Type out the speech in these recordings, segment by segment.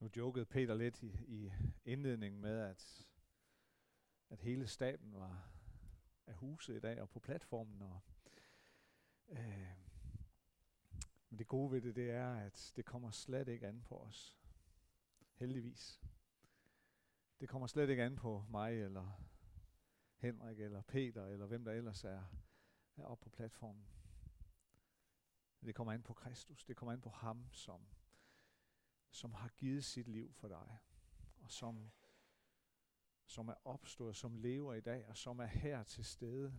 Nu jokede Peter lidt i, i indledningen med, at, at hele staben var af huse i dag og på platformen. Og, øh, men det gode ved det, det er, at det kommer slet ikke an på os. Heldigvis. Det kommer slet ikke an på mig, eller Henrik, eller Peter, eller hvem der ellers er, er oppe på platformen. Det kommer an på Kristus. Det kommer an på ham, som som har givet sit liv for dig, og som, som er opstået, som lever i dag, og som er her til stede,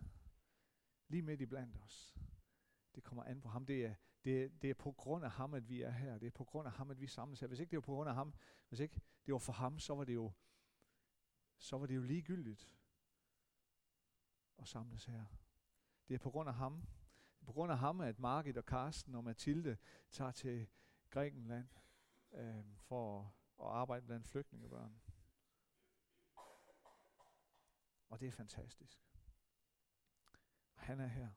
lige midt i blandt os. Det kommer an på ham. Det er, det, er, det er på grund af ham, at vi er her. Det er på grund af ham, at vi samles her. Hvis ikke det var på grund af ham, hvis ikke det var for ham, så var det jo, så var det jo ligegyldigt at samles her. Det er på grund af ham. Det er på grund af ham, at Margit og Karsten og Mathilde tager til Grækenland øh, for at arbejde blandt flygtningebørn. Og det er fantastisk. Han er her.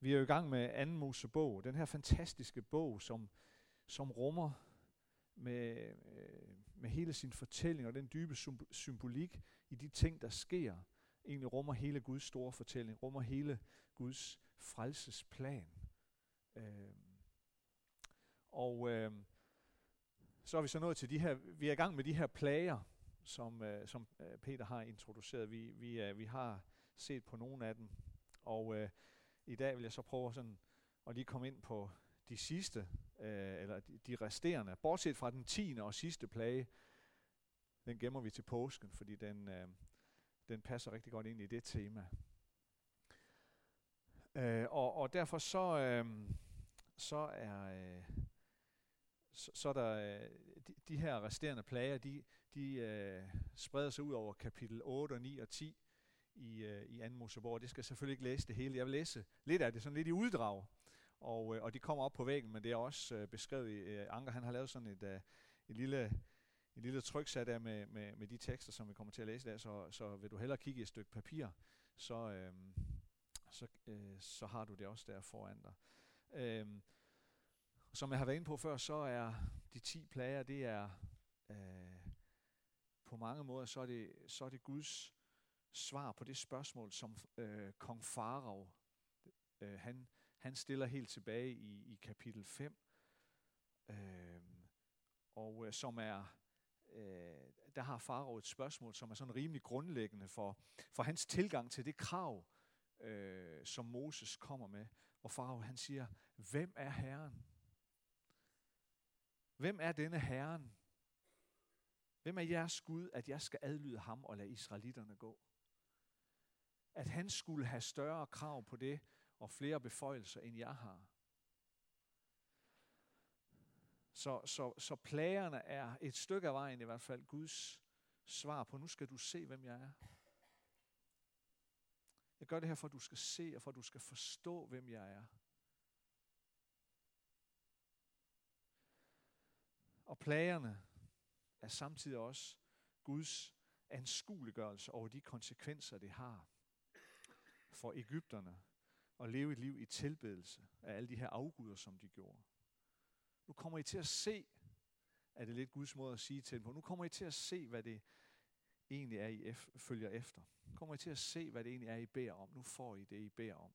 Vi er jo i gang med anden Mosebog, den her fantastiske bog, som, som rummer med, øh, med hele sin fortælling og den dybe symbolik i de ting, der sker, egentlig rummer hele Guds store fortælling, rummer hele Guds frelsesplan. Øh, og øh, så er vi så nået til de her, vi er i gang med de her plager, som, øh, som øh, Peter har introduceret. Vi, vi, øh, vi har set på nogle af dem, og øh, i dag vil jeg så prøve sådan at lige komme ind på de sidste, øh, eller de, de resterende, bortset fra den tiende og sidste plage, den gemmer vi til påsken, fordi den, øh, den passer rigtig godt ind i det tema. Øh, og, og derfor så, øh, så er øh, så, så er der øh, de, de her resterende plager, de, de øh, spreder sig ud over kapitel 8 og 9 og 10 i, øh, i 2. Mosebog. Det skal selvfølgelig ikke læse det hele. Jeg vil læse lidt af det, sådan lidt i uddrag. Og, øh, og de kommer op på væggen, men det er også øh, beskrevet i, øh, Anker han har lavet sådan et, øh, et lille et lille tryksat der med, med, med de tekster, som vi kommer til at læse der, så, så vil du hellere kigge i et stykke papir, så, øh, så, øh, så har du det også der foran dig. Øh, som jeg har været inde på før, så er de 10 plager, det er øh, på mange måder, så er det, så er det Guds svar på det spørgsmål, som øh, kong Farao, øh, han, han stiller helt tilbage i, i kapitel 5, øh, og øh, som er øh, der har Farao et spørgsmål, som er sådan rimelig grundlæggende for, for hans tilgang til det krav, øh, som Moses kommer med. Og Farao han siger, hvem er Herren? Hvem er denne Herren? Hvem er jeres Gud, at jeg skal adlyde ham og lade israelitterne gå? At han skulle have større krav på det og flere beføjelser, end jeg har. Så, så, så plagerne er et stykke af vejen i hvert fald Guds svar på, nu skal du se, hvem jeg er. Jeg gør det her, for at du skal se, og for at du skal forstå, hvem jeg er. Og plagerne er samtidig også Guds anskueliggørelse over de konsekvenser, det har for Ægypterne at leve et liv i tilbedelse af alle de her afguder, som de gjorde. Nu kommer I til at se, er det lidt Guds måde at sige til dem på, nu kommer I til at se, hvad det egentlig er, I følger efter. Kommer I til at se, hvad det egentlig er, I beder om. Nu får I det, I beder om.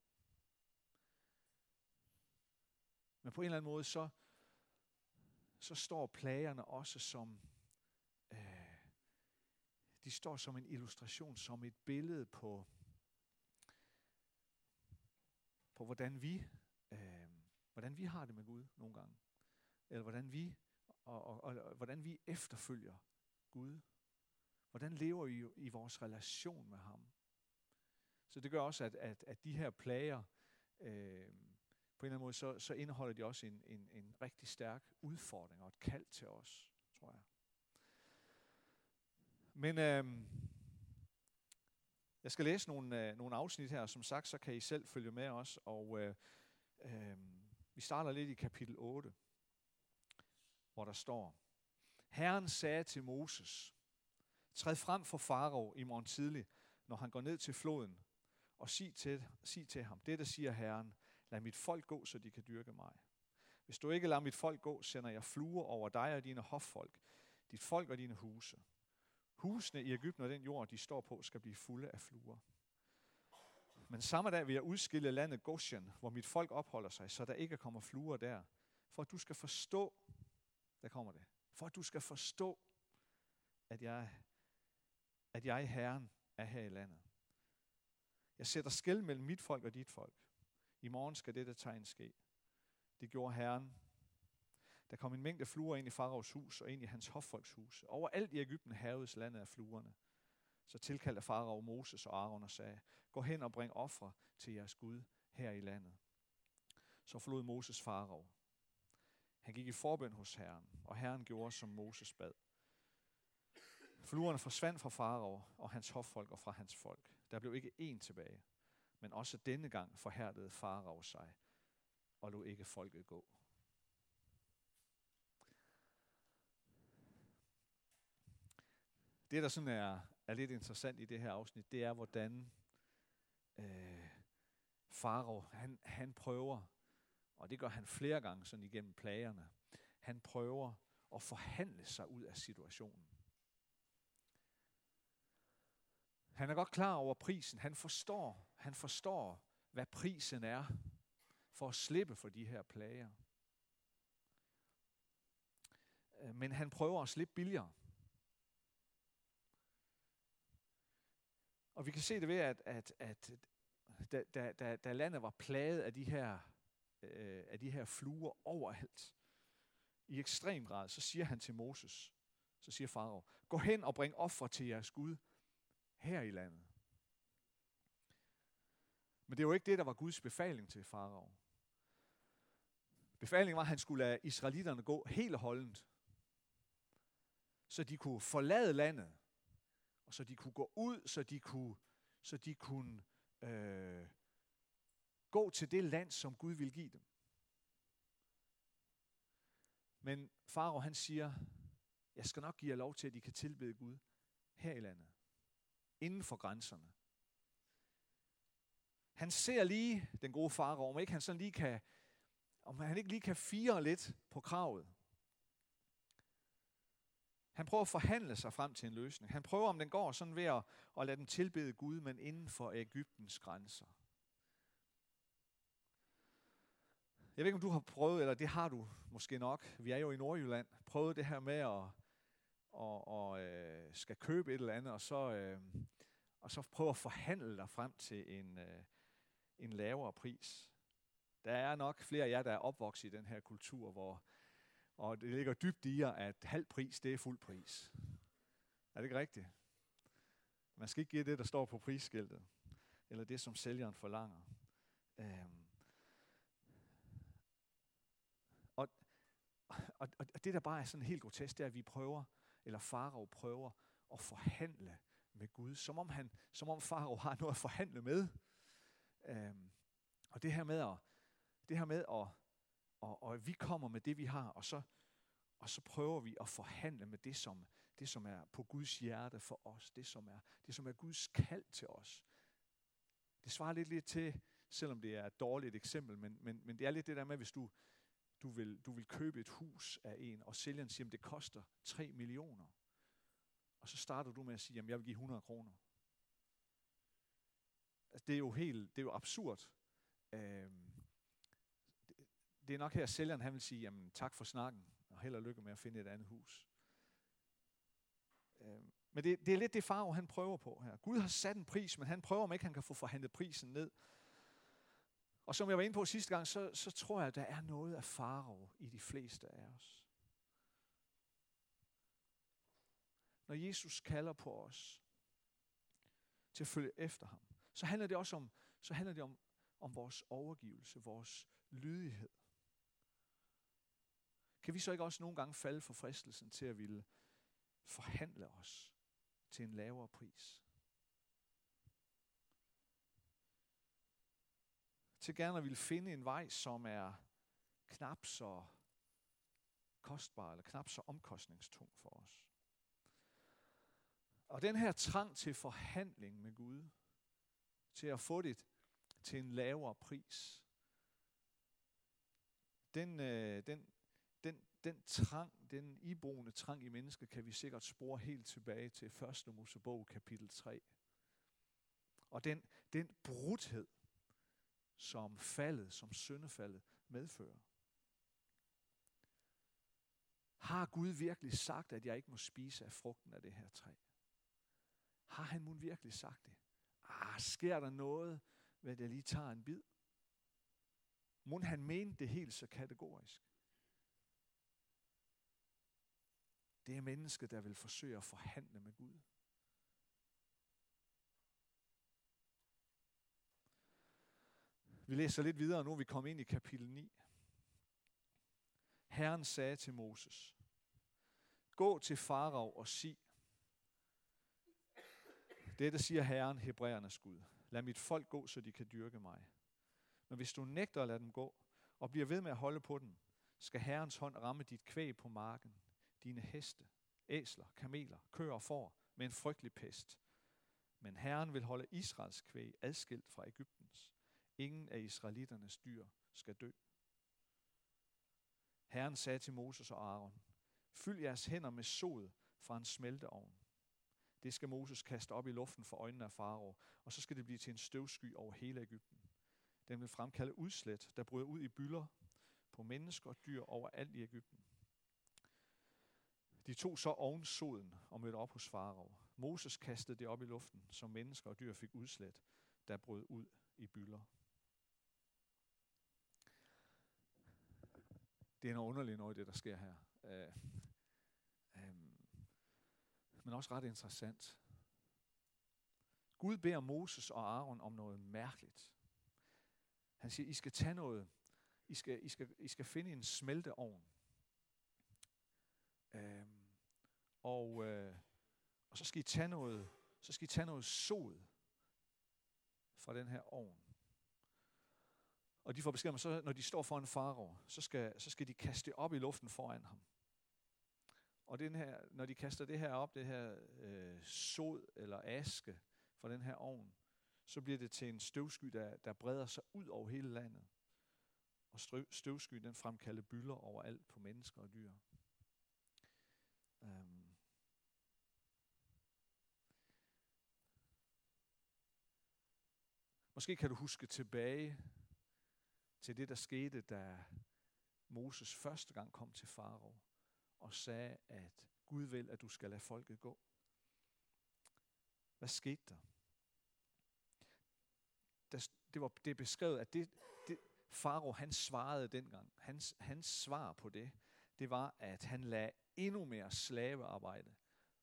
Men på en eller anden måde, så, så står plagerne også som, øh, de står som en illustration, som et billede på, på hvordan vi, øh, hvordan vi har det med Gud nogle gange eller hvordan vi, og, og, og, og hvordan vi efterfølger Gud. Hvordan lever vi i vores relation med ham? Så det gør også, at, at, at de her plager, øh, på en eller anden måde, så, så indeholder de også en, en, en rigtig stærk udfordring og et kald til os, tror jeg. Men øh, jeg skal læse nogle, øh, nogle afsnit her, som sagt, så kan I selv følge med os, og øh, øh, vi starter lidt i kapitel 8 hvor der står, Herren sagde til Moses, træd frem for Farao i morgen tidlig, når han går ned til floden, og sig til, sig til ham, dette siger Herren, Lad mit folk gå, så de kan dyrke mig. Hvis du ikke lader mit folk gå, sender jeg fluer over dig og dine hoffolk, dit folk og dine huse. Husene i Ægypten og den jord, de står på, skal blive fulde af fluer. Men samme dag vil jeg udskille landet Goshen, hvor mit folk opholder sig, så der ikke kommer fluer der. For at du skal forstå, der kommer det, for at du skal forstå, at jeg, at jeg Herren er her i landet. Jeg sætter skæld mellem mit folk og dit folk. I morgen skal dette tegn ske. Det gjorde Herren. Der kom en mængde fluer ind i faraos hus og ind i hans hoffolks hus. Overalt i Ægypten havedes landet af fluerne. Så tilkaldte farao Moses og Aaron og sagde, gå hen og bring ofre til jeres Gud her i landet. Så forlod Moses farao. Han gik i forbøn hos Herren, og Herren gjorde, som Moses bad. Fluerne forsvandt fra farao og hans hoffolk og fra hans folk. Der blev ikke én tilbage. Men også denne gang forhærdede farao sig og lod ikke folket gå. Det, der sådan er, er lidt interessant i det her afsnit, det er, hvordan øh, Farao, han, han prøver, og det gør han flere gange sådan igennem plagerne, han prøver at forhandle sig ud af situationen. Han er godt klar over prisen. Han forstår, han forstår, hvad prisen er for at slippe for de her plager. Øh, men han prøver at slippe billigere. Og vi kan se det ved, at, at, at da, da, da, da landet var plaget af de her, øh, af de her fluer overalt, i ekstrem grad, så siger han til Moses, så siger farao, gå hen og bring offer til jeres Gud her i landet. Men det var ikke det, der var Guds befaling til farao. Befalingen var, at han skulle lade israelitterne gå helt holdent, så de kunne forlade landet, og så de kunne gå ud, så de kunne, så de kunne øh, gå til det land, som Gud ville give dem. Men Farao han siger, jeg skal nok give jer lov til, at I kan tilbede Gud her i landet, inden for grænserne. Han ser lige den gode far, om ikke han sådan lige kan, om han ikke lige kan fire lidt på kravet. Han prøver at forhandle sig frem til en løsning. Han prøver, om den går sådan ved at, at lade dem tilbede Gud, men inden for Ægyptens grænser. Jeg ved ikke, om du har prøvet, eller det har du måske nok. Vi er jo i Nordjylland. Prøvet det her med at og, og øh, skal købe et eller andet, og så, øh, og så prøve at forhandle dig frem til en, øh, en lavere pris. Der er nok flere af jer, der er opvokset i den her kultur, hvor og det ligger dybt i jer, at halv pris, det er fuld pris. Er det ikke rigtigt? Man skal ikke give det, der står på prisskiltet, eller det, som sælgeren forlanger. Øhm. Og, og, og det, der bare er sådan helt grotesk, det er, at vi prøver, eller Farao prøver at forhandle med Gud, som om, han, som om Farao har noget at forhandle med. Øhm. Og det her med at, det her med at og, og vi kommer med det, vi har, og så, og så prøver vi at forhandle med det som, det, som er på Guds hjerte for os, det som er, det, som er Guds kald til os. Det svarer lidt, lidt til, selvom det er et dårligt eksempel, men, men, men det er lidt det der med, hvis du, du, vil, du vil købe et hus af en, og sælgeren siger, at det koster 3 millioner. Og så starter du med at sige, at jeg vil give 100 kroner. Altså, det er jo helt, det er jo absurd. Øhm, det er nok her, at sælgeren han vil sige, jamen tak for snakken, og held og lykke med at finde et andet hus. Øhm, men det, det er lidt det farve, han prøver på her. Gud har sat en pris, men han prøver, om ikke han kan få forhandlet prisen ned. Og som jeg var inde på sidste gang, så, så tror jeg, at der er noget af farve i de fleste af os. Når Jesus kalder på os til at følge efter ham, så handler det også om, så handler det om, om vores overgivelse, vores lydighed. Kan vi så ikke også nogle gange falde for fristelsen til at ville forhandle os til en lavere pris? Til gerne at ville finde en vej, som er knap så kostbar eller knap så omkostningstung for os. Og den her trang til forhandling med Gud, til at få det til en lavere pris, den, øh, den, den, den trang, den iboende trang i mennesket, kan vi sikkert spore helt tilbage til 1. Mosebog kapitel 3. Og den, den brudhed, som faldet, som syndefaldet medfører. Har Gud virkelig sagt, at jeg ikke må spise af frugten af det her træ? Har han mun virkelig sagt det? Ah, sker der noget, ved jeg lige tager en bid? Må han mente det helt så kategorisk? Det er mennesket, der vil forsøge at forhandle med Gud. Vi læser lidt videre, nu er vi kommet ind i kapitel 9. Herren sagde til Moses, Gå til Farag og sig, dette siger Herren, Hebræernes Gud. Lad mit folk gå, så de kan dyrke mig. Men hvis du nægter at lade dem gå, og bliver ved med at holde på dem, skal Herrens hånd ramme dit kvæg på marken, dine heste, æsler, kameler, køer og får, med en frygtelig pest. Men Herren vil holde Israels kvæg adskilt fra Ægyptens. Ingen af israelitternes dyr skal dø. Herren sagde til Moses og Aaron, Fyld jeres hænder med sod fra en smelteovn. Det skal Moses kaste op i luften for øjnene af farao, og så skal det blive til en støvsky over hele Ægypten. Den vil fremkalde udslæt, der bryder ud i bylder på mennesker og dyr overalt i Ægypten. De tog så oven soden og mødte op hos farao. Moses kastede det op i luften, så mennesker og dyr fik udslæt, der brød ud i bylder. Det er noget underligt noget, det der sker her. Øh, øh, men også ret interessant. Gud beder Moses og Aaron om noget mærkeligt. Han siger, I skal tage noget, I skal, I skal, I skal finde en smelteovn. Um, og, øh, og så skal I tage noget, så skal I tage noget sod fra den her ovn. Og de får besked om, så når de står foran farao, så skal, så skal de kaste det op i luften foran ham. Og den her, når de kaster det her op, det her øh, sod eller aske fra den her ovn, så bliver det til en støvsky, der, der breder sig ud over hele landet. Og støvskyen den fremkalder bylder overalt på mennesker og dyr. Um. Måske kan du huske tilbage til det, der skete, da Moses første gang kom til Farao og sagde, at Gud vil, at du skal lade folket gå. Hvad skete der? det, var, det er beskrevet, at det, det Farao han svarede dengang, hans, hans svar på det, det var, at han lagde endnu mere slavearbejde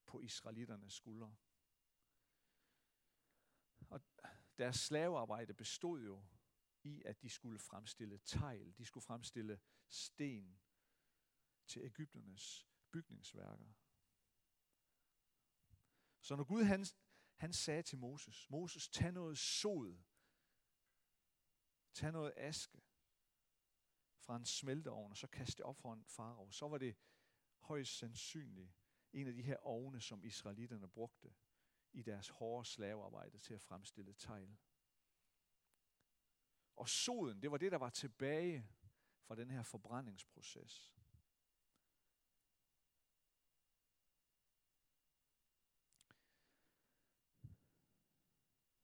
på israeliternes skuldre. Og deres slavearbejde bestod jo i, at de skulle fremstille tegl, de skulle fremstille sten til Ægypternes bygningsværker. Så når Gud han, han sagde til Moses, Moses, tag noget sod, tag noget aske fra en smelteovn, og så kast det op for en farao, så var det højst sandsynligt en af de her ovne, som israelitterne brugte i deres hårde slavearbejde til at fremstille tegl. Og soden, det var det, der var tilbage fra den her forbrændingsproces.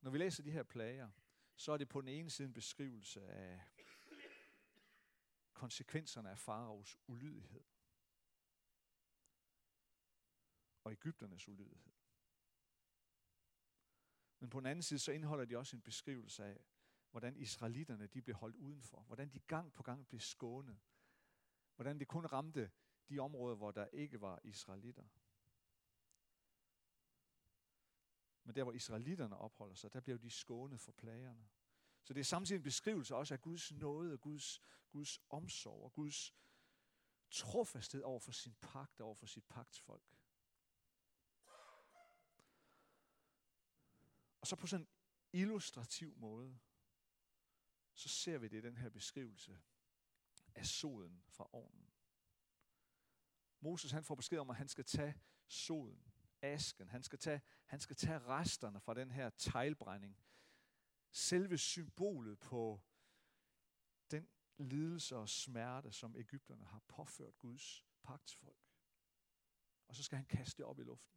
Når vi læser de her plager, så er det på den ene side en beskrivelse af konsekvenserne af faraos ulydighed og Ægypternes ulydighed. Men på den anden side, så indeholder de også en beskrivelse af, hvordan israelitterne de blev holdt udenfor, hvordan de gang på gang blev skånet, hvordan det kun ramte de områder, hvor der ikke var israelitter. Men der, hvor israelitterne opholder sig, der blev de skånet for plagerne. Så det er samtidig en beskrivelse også af Guds nåde, og Guds, Guds omsorg, og Guds trofasthed over for sin pagt, over for sit pagtsfolk. Og så på sådan en illustrativ måde, så ser vi det i den her beskrivelse af soden fra ovnen. Moses han får besked om, at han skal tage soden, asken, han skal tage, han skal tage resterne fra den her teglbrænding. Selve symbolet på den lidelse og smerte, som Ægypterne har påført Guds pagtsfolk. Og så skal han kaste det op i luften.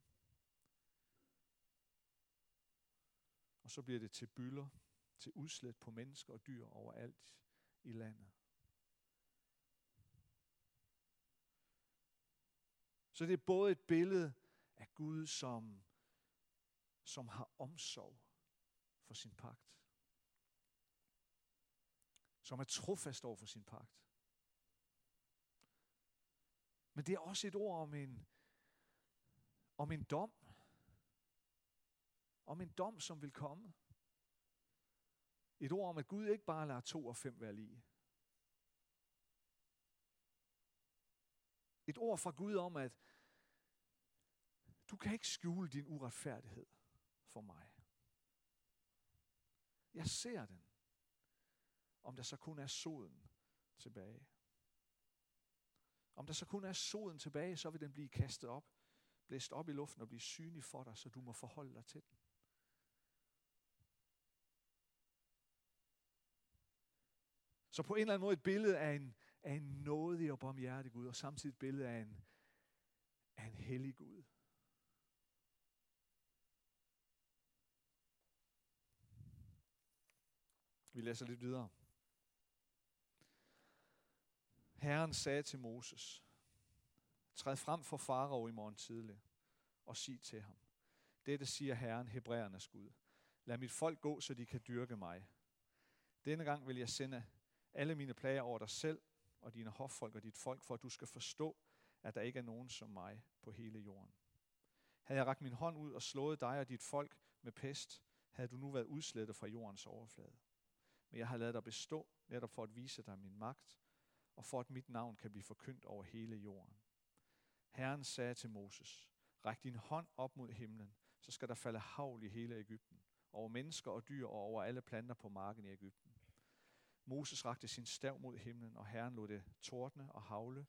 Og så bliver det til byller, til udslet på mennesker og dyr overalt i landet. Så det er både et billede af Gud, som, som har omsorg for sin pagt. Som er trofast over for sin pagt. Men det er også et ord om en, om en dom. Om en dom, som vil komme. Et ord om, at Gud ikke bare lader to og fem være lige. Et ord fra Gud om, at du kan ikke skjule din uretfærdighed for mig. Jeg ser den, om der så kun er soden tilbage. Om der så kun er soden tilbage, så vil den blive kastet op, blæst op i luften og blive synlig for dig, så du må forholde dig til den. Så på en eller anden måde et billede af en, af en nådig og barmhjertig Gud, og samtidig et billede af en, af en hellig Gud. Vi læser lidt videre. Herren sagde til Moses, Træd frem for farao i morgen tidlig og sig til ham. Dette siger Herren, Hebræernes Gud. Lad mit folk gå, så de kan dyrke mig. Denne gang vil jeg sende alle mine plager over dig selv og dine hoffolk og dit folk, for at du skal forstå, at der ikke er nogen som mig på hele jorden. Havde jeg rakt min hånd ud og slået dig og dit folk med pest, havde du nu været udslettet fra jordens overflade. Men jeg har lavet dig bestå, netop for at vise dig min magt, og for at mit navn kan blive forkyndt over hele jorden. Herren sagde til Moses, ræk din hånd op mod himlen, så skal der falde havl i hele Ægypten, over mennesker og dyr og over alle planter på marken i Ægypten. Moses rakte sin stav mod himlen, og Herren lod det tordne og havle,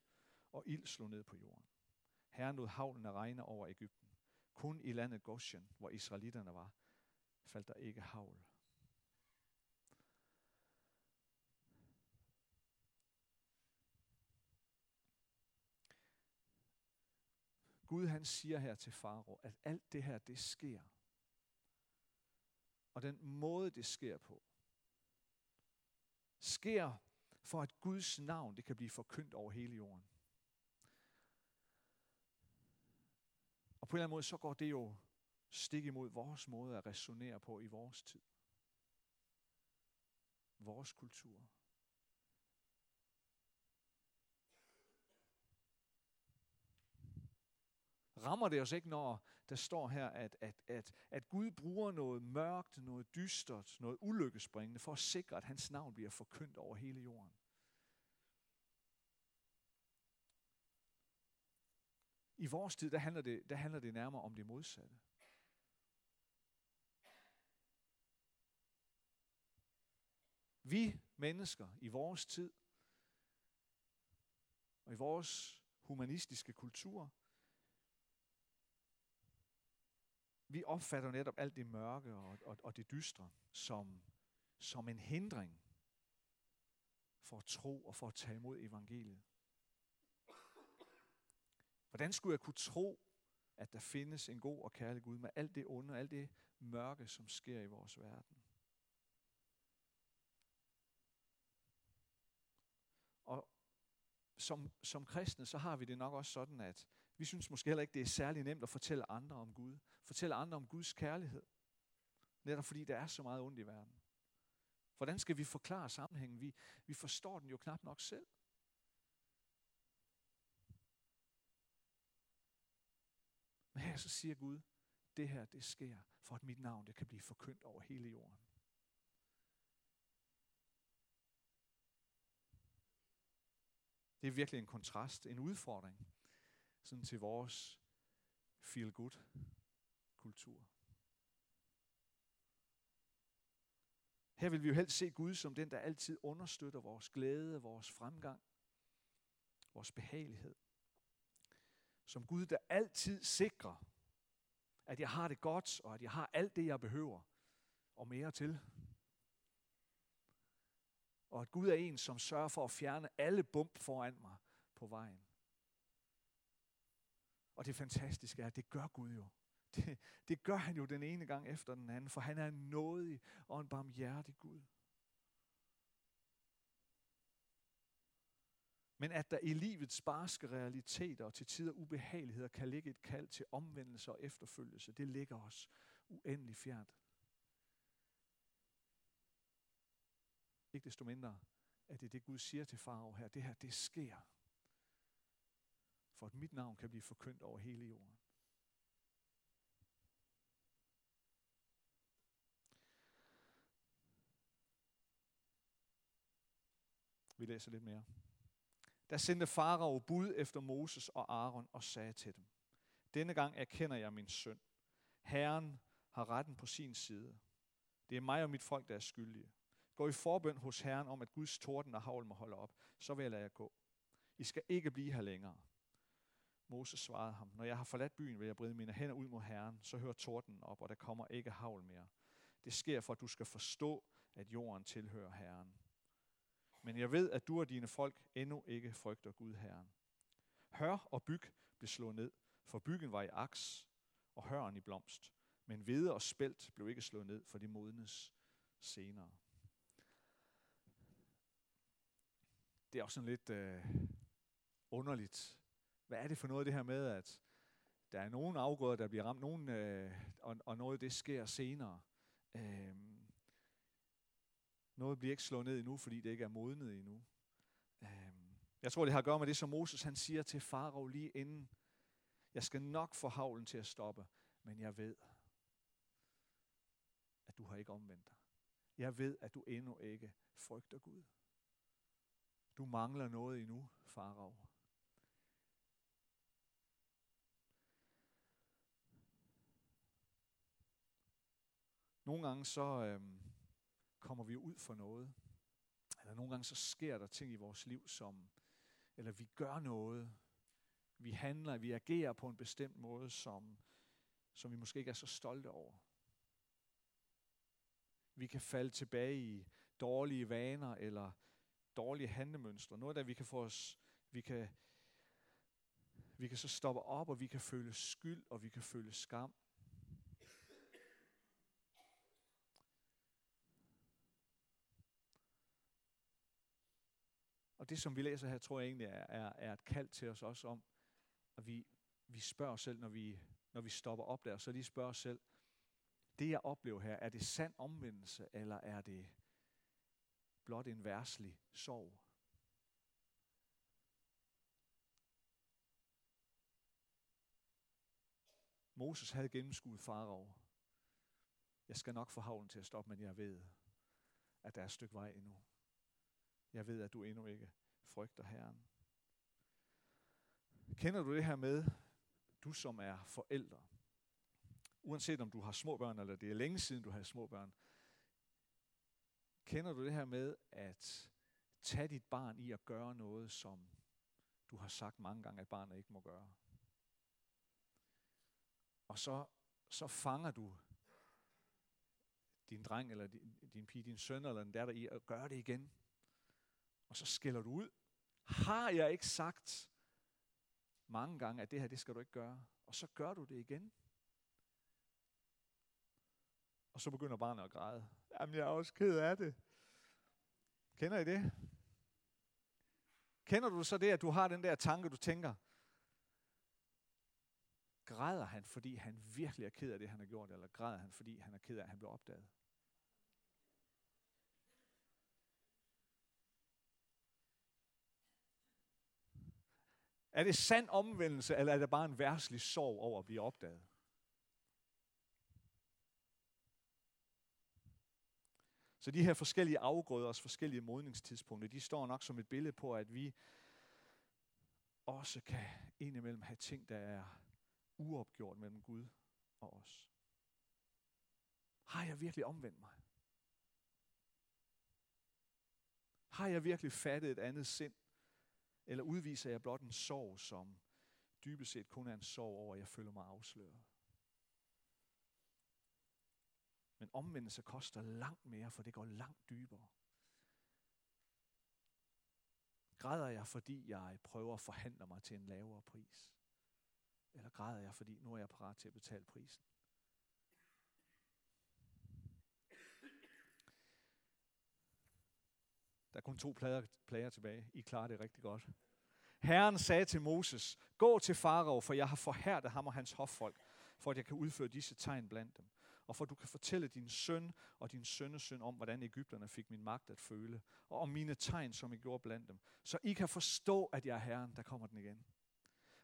og ild slog ned på jorden. Herren lod havlen regne over Ægypten. Kun i landet Goshen, hvor israelitterne var, faldt der ikke havl. Gud han siger her til Faro, at alt det her, det sker. Og den måde, det sker på, sker for at Guds navn, det kan blive forkyndt over hele jorden. Og på en eller anden måde, så går det jo stik imod vores måde at resonere på i vores tid. Vores kultur. rammer det os ikke, når der står her, at, at, at, at Gud bruger noget mørkt, noget dystert, noget ulykkespringende for at sikre, at hans navn bliver forkyndt over hele jorden. I vores tid, der handler, det, der handler det nærmere om det modsatte. Vi mennesker i vores tid, og i vores humanistiske kultur, vi opfatter netop alt det mørke og, og, og det dystre som, som en hindring for at tro og for at tage imod evangeliet. Hvordan skulle jeg kunne tro, at der findes en god og kærlig Gud med alt det onde, og alt det mørke, som sker i vores verden? Og som, som kristne, så har vi det nok også sådan, at vi synes måske heller ikke, det er særlig nemt at fortælle andre om Gud. Fortælle andre om Guds kærlighed. Netop fordi der er så meget ondt i verden. Hvordan skal vi forklare sammenhængen? Vi, vi forstår den jo knap nok selv. Men her så siger Gud, det her det sker, for at mit navn det kan blive forkyndt over hele jorden. Det er virkelig en kontrast, en udfordring sådan til vores feel-good kultur. Her vil vi jo helst se Gud som den, der altid understøtter vores glæde, vores fremgang, vores behagelighed. Som Gud, der altid sikrer, at jeg har det godt, og at jeg har alt det, jeg behøver, og mere til. og at Gud er en, som sørger for at fjerne alle bump foran mig på vejen. Og det fantastiske er, at det gør Gud jo. Det, det gør han jo den ene gang efter den anden, for han er en nådig og en barmhjertig Gud. Men at der i livets barske realiteter og til tider ubehageligheder kan ligge et kald til omvendelse og efterfølgelse, det ligger os uendelig fjernt. Ikke desto mindre, at det er det Gud siger til farao her. Det her, det sker. For at mit navn kan blive forkyndt over hele jorden. Vi læser lidt mere. Der sendte farao bud efter Moses og Aaron og sagde til dem, Denne gang erkender jeg min søn. Herren har retten på sin side. Det er mig og mit folk, der er skyldige. Gå i forbøn hos Herren om, at Guds torden og havl må holde op. Så vil jeg lade jer gå. I skal ikke blive her længere. Moses svarede ham, når jeg har forladt byen, vil jeg brede mine hænder ud mod Herren, så hører torden op, og der kommer ikke havl mere. Det sker for, at du skal forstå, at jorden tilhører Herren. Men jeg ved, at du og dine folk endnu ikke frygter Gud Herren. Hør og byg blev slået ned, for byggen var i aks, og høren i blomst. Men hvede og spelt blev ikke slået ned, for de modnes senere. Det er også sådan lidt øh, underligt. Hvad er det for noget det her med, at der er nogen afgrøder, der bliver ramt, nogen, øh, og, og noget det sker senere. Øh, noget bliver ikke slået ned endnu, fordi det ikke er modnet endnu. Øh, jeg tror, det har at gøre med det, som Moses han siger til farao lige inden. Jeg skal nok få havlen til at stoppe, men jeg ved, at du har ikke omvendt dig. Jeg ved, at du endnu ikke frygter Gud. Du mangler noget endnu, farao. Nogle gange så, øh, kommer vi ud for noget. Eller nogle gange så sker der ting i vores liv, som, eller vi gør noget, vi handler, vi agerer på en bestemt måde, som, som vi måske ikke er så stolte over. Vi kan falde tilbage i dårlige vaner eller dårlige handlemønstre. Noget, der vi kan få os, vi kan, vi kan så stoppe op, og vi kan føle skyld, og vi kan føle skam. Og det, som vi læser her, tror jeg egentlig er, er, er et kald til os også om, at vi, vi spørger os selv, når vi, når vi stopper op der, så lige spørger os selv, det jeg oplever her, er det sand omvendelse, eller er det blot en værslig sorg? Moses havde gennemskuet farao. Jeg skal nok få havlen til at stoppe, men jeg ved, at der er et stykke vej endnu. Jeg ved, at du endnu ikke frygter Herren. Kender du det her med, du som er forældre, uanset om du har små børn, eller det er længe siden, du har små børn, kender du det her med at tage dit barn i at gøre noget, som du har sagt mange gange, at barnet ikke må gøre? Og så, så fanger du din dreng, eller din, din pige, din søn, eller den datter i at gøre det igen. Og så skælder du ud. Har jeg ikke sagt mange gange, at det her, det skal du ikke gøre? Og så gør du det igen. Og så begynder barnet at græde. Jamen, jeg er også ked af det. Kender I det? Kender du så det, at du har den der tanke, du tænker, græder han, fordi han virkelig er ked af det, han har gjort, eller græder han, fordi han er ked af, at han blev opdaget? Er det sand omvendelse, eller er det bare en værslig sorg over at blive opdaget? Så de her forskellige afgrøders forskellige modningstidspunkter, de står nok som et billede på, at vi også kan indimellem have ting, der er uopgjort mellem Gud og os. Har jeg virkelig omvendt mig? Har jeg virkelig fattet et andet sind? Eller udviser jeg blot en sorg, som dybest set kun er en sorg over, at jeg føler mig afsløret? Men omvendelse koster langt mere, for det går langt dybere. Græder jeg, fordi jeg prøver at forhandle mig til en lavere pris? Eller græder jeg, fordi nu er jeg parat til at betale prisen? Der er kun to plager, plager tilbage. I klarer det rigtig godt. Herren sagde til Moses, gå til Farao, for jeg har forhærdet ham og hans hoffolk, for at jeg kan udføre disse tegn blandt dem. Og for at du kan fortælle din søn og din sønnesøn om, hvordan Ægypterne fik min magt at føle, og om mine tegn, som jeg gjorde blandt dem, så I kan forstå, at jeg er Herren, der kommer den igen.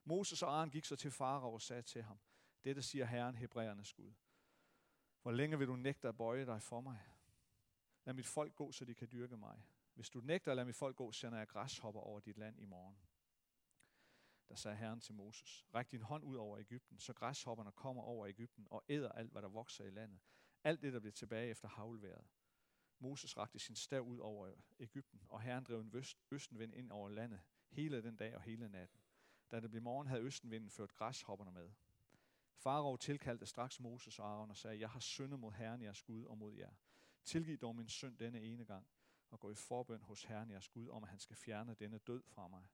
Moses og Aaron gik så til Farao og sagde til ham, dette siger Herren, Hebræernes Gud. Hvor længe vil du nægte at bøje dig for mig? Lad mit folk gå, så de kan dyrke mig. Hvis du nægter at lade mit folk gå, sender jeg græshopper over dit land i morgen. Der sagde Herren til Moses, ræk din hånd ud over Ægypten, så græshopperne kommer over Ægypten og æder alt, hvad der vokser i landet. Alt det, der bliver tilbage efter havlværet. Moses rakte sin stav ud over Ægypten, og Herren drev en østenvind ind over landet hele den dag og hele natten. Da det blev morgen, havde østenvinden ført græshopperne med. Farao tilkaldte straks Moses og Aaron og sagde, jeg har syndet mod Herren jeres Gud og mod jer. Tilgiv dog min synd denne ene gang, og gå i forbøn hos Herren jeres Gud om, at han skal fjerne denne død fra mig.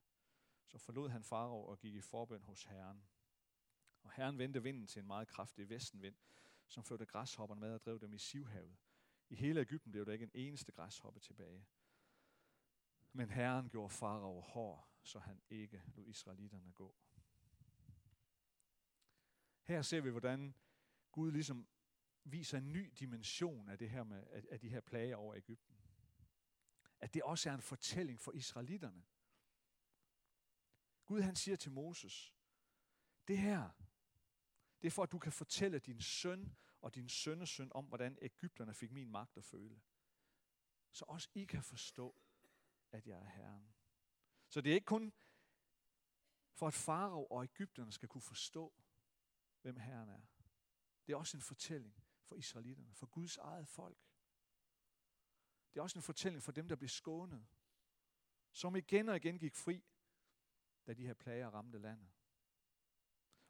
Så forlod han Farao og gik i forbøn hos Herren. Og Herren vendte vinden til en meget kraftig vestenvind, som førte græshopperne med og drev dem i Sivhavet. I hele Ægypten blev der ikke en eneste græshoppe tilbage. Men Herren gjorde Farao hård, så han ikke lod israelitterne gå. Her ser vi, hvordan Gud ligesom viser en ny dimension af det her med af de her plager over Ægypten. At det også er en fortælling for israelitterne. Gud han siger til Moses, det her, det er for, at du kan fortælle din søn og din sønnesøn om, hvordan Ægypterne fik min magt at føle. Så også I kan forstå, at jeg er Herren. Så det er ikke kun for, at farao og Ægypterne skal kunne forstå, hvem Herren er. Det er også en fortælling for israelitterne, for Guds eget folk. Det er også en fortælling for dem, der blev skånet, som igen og igen gik fri da de her plager ramte landet.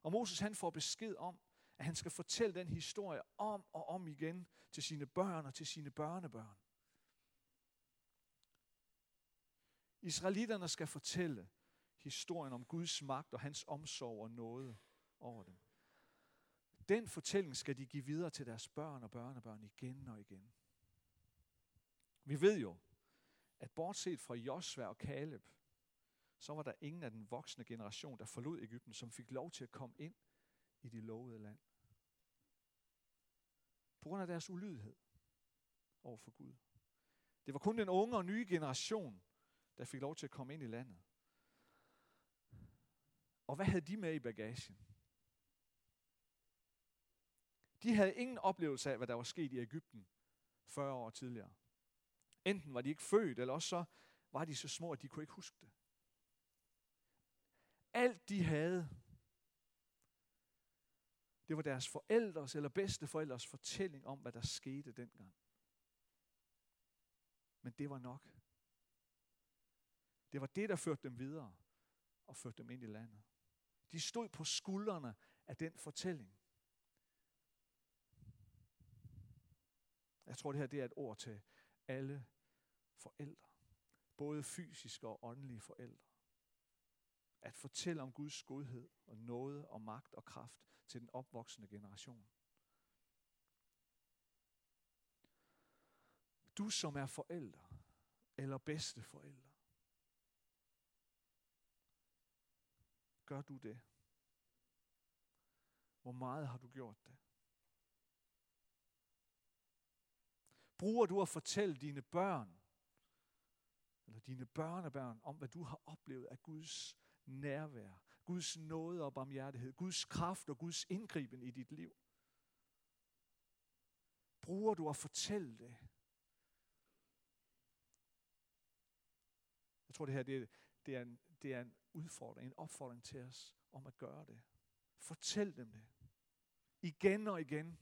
Og Moses han får besked om, at han skal fortælle den historie om og om igen til sine børn og til sine børnebørn. Israelitterne skal fortælle historien om Guds magt og hans omsorg og nåde over dem. Den fortælling skal de give videre til deres børn og børnebørn igen og igen. Vi ved jo, at bortset fra Josva og Kaleb, så var der ingen af den voksne generation, der forlod Ægypten, som fik lov til at komme ind i det lovede land. På grund af deres ulydighed over for Gud. Det var kun den unge og nye generation, der fik lov til at komme ind i landet. Og hvad havde de med i bagagen? De havde ingen oplevelse af, hvad der var sket i Ægypten 40 år tidligere. Enten var de ikke født, eller også så var de så små, at de kunne ikke huske det. Alt de havde, det var deres forældres eller bedsteforældres fortælling om, hvad der skete dengang. Men det var nok. Det var det, der førte dem videre og førte dem ind i landet. De stod på skuldrene af den fortælling. Jeg tror, det her det er et ord til alle forældre. Både fysiske og åndelige forældre at fortælle om Guds godhed og nåde og magt og kraft til den opvoksende generation. Du som er forældre eller bedste forældre. Gør du det? Hvor meget har du gjort det? Bruger du at fortælle dine børn eller dine børnebørn om, hvad du har oplevet af Guds nærvær, Guds nåde og barmhjertighed, Guds kraft og Guds indgriben i dit liv? Bruger du at fortælle det? Jeg tror, det her det er, det er, en, det er en udfordring, en opfordring til os om at gøre det. Fortæl dem det. Igen og igen.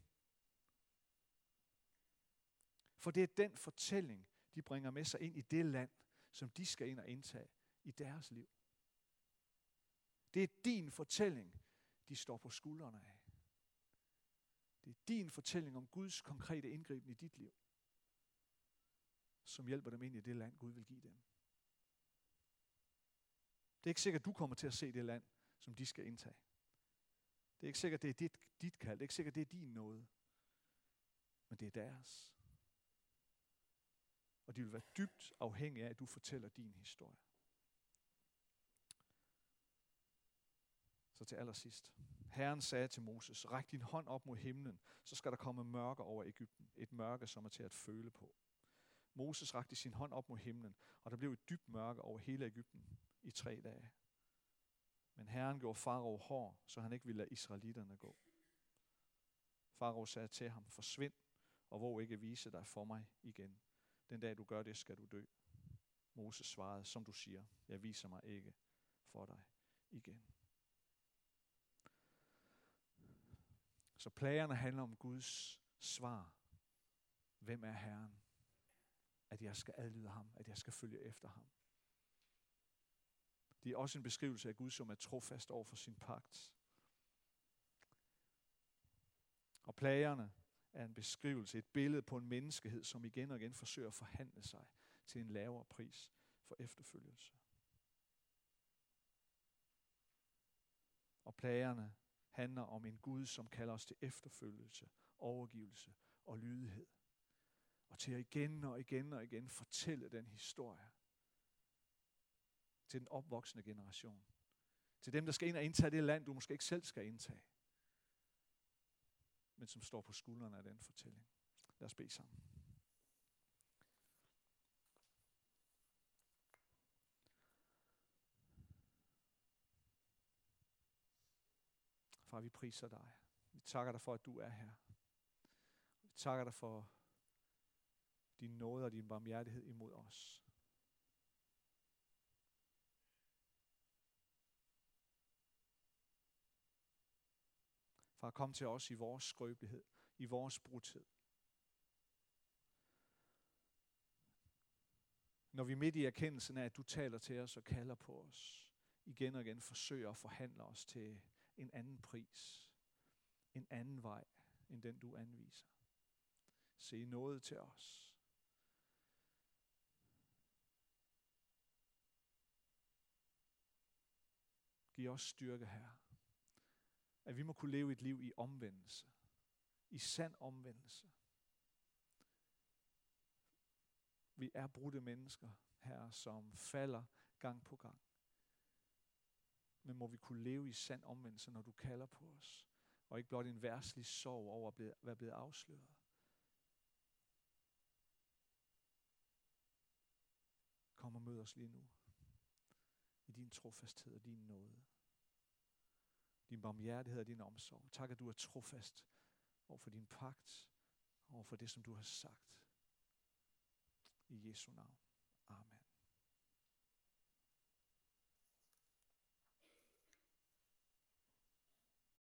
For det er den fortælling, de bringer med sig ind i det land, som de skal ind og indtage i deres liv. Det er din fortælling, de står på skuldrene af. Det er din fortælling om Guds konkrete indgriben i dit liv, som hjælper dem ind i det land, Gud vil give dem. Det er ikke sikkert, at du kommer til at se det land, som de skal indtage. Det er ikke sikkert, det er dit, dit kald. Det er ikke sikkert, det er din noget. Men det er deres. Og de vil være dybt afhængige af, at du fortæller din historie. Så til allersidst. Herren sagde til Moses, ræk din hånd op mod himlen, så skal der komme mørke over Ægypten. Et mørke, som er til at føle på. Moses rakte sin hånd op mod himlen, og der blev et dybt mørke over hele Ægypten i tre dage. Men Herren gjorde farao hård, så han ikke ville lade israelitterne gå. Farao sagde til ham, forsvind, og hvor ikke vise dig for mig igen. Den dag du gør det, skal du dø. Moses svarede, som du siger, jeg viser mig ikke for dig igen. Så plagerne handler om Guds svar. Hvem er Herren? At jeg skal adlyde ham, at jeg skal følge efter ham. Det er også en beskrivelse af Gud, som er trofast over for sin pagt. Og plagerne er en beskrivelse, et billede på en menneskehed, som igen og igen forsøger at forhandle sig til en lavere pris for efterfølgelse. Og plagerne handler om en Gud, som kalder os til efterfølgelse, overgivelse og lydighed. Og til at igen og igen og igen fortælle den historie til den opvoksende generation. Til dem, der skal ind og indtage det land, du måske ikke selv skal indtage. Men som står på skuldrene af den fortælling. Lad os bede sammen. Far, vi priser dig. Vi takker dig for, at du er her. Vi takker dig for din nåde og din barmhjertighed imod os. Far, kom til os i vores skrøbelighed, i vores brudthed. Når vi midt i erkendelsen af, at du taler til os og kalder på os, igen og igen forsøger at forhandle os til en anden pris, en anden vej, end den du anviser. Se noget til os. Giv os styrke, her. At vi må kunne leve et liv i omvendelse. I sand omvendelse. Vi er brudte mennesker, her, som falder gang på gang men må vi kunne leve i sand omvendelse, når du kalder på os, og ikke blot en værslig sorg over at være blevet afsløret. Kom og mød os lige nu i din trofasthed og din nåde. Din barmhjertighed og din omsorg. Tak, at du er trofast over for din pagt, over for det, som du har sagt. I Jesu navn. Amen.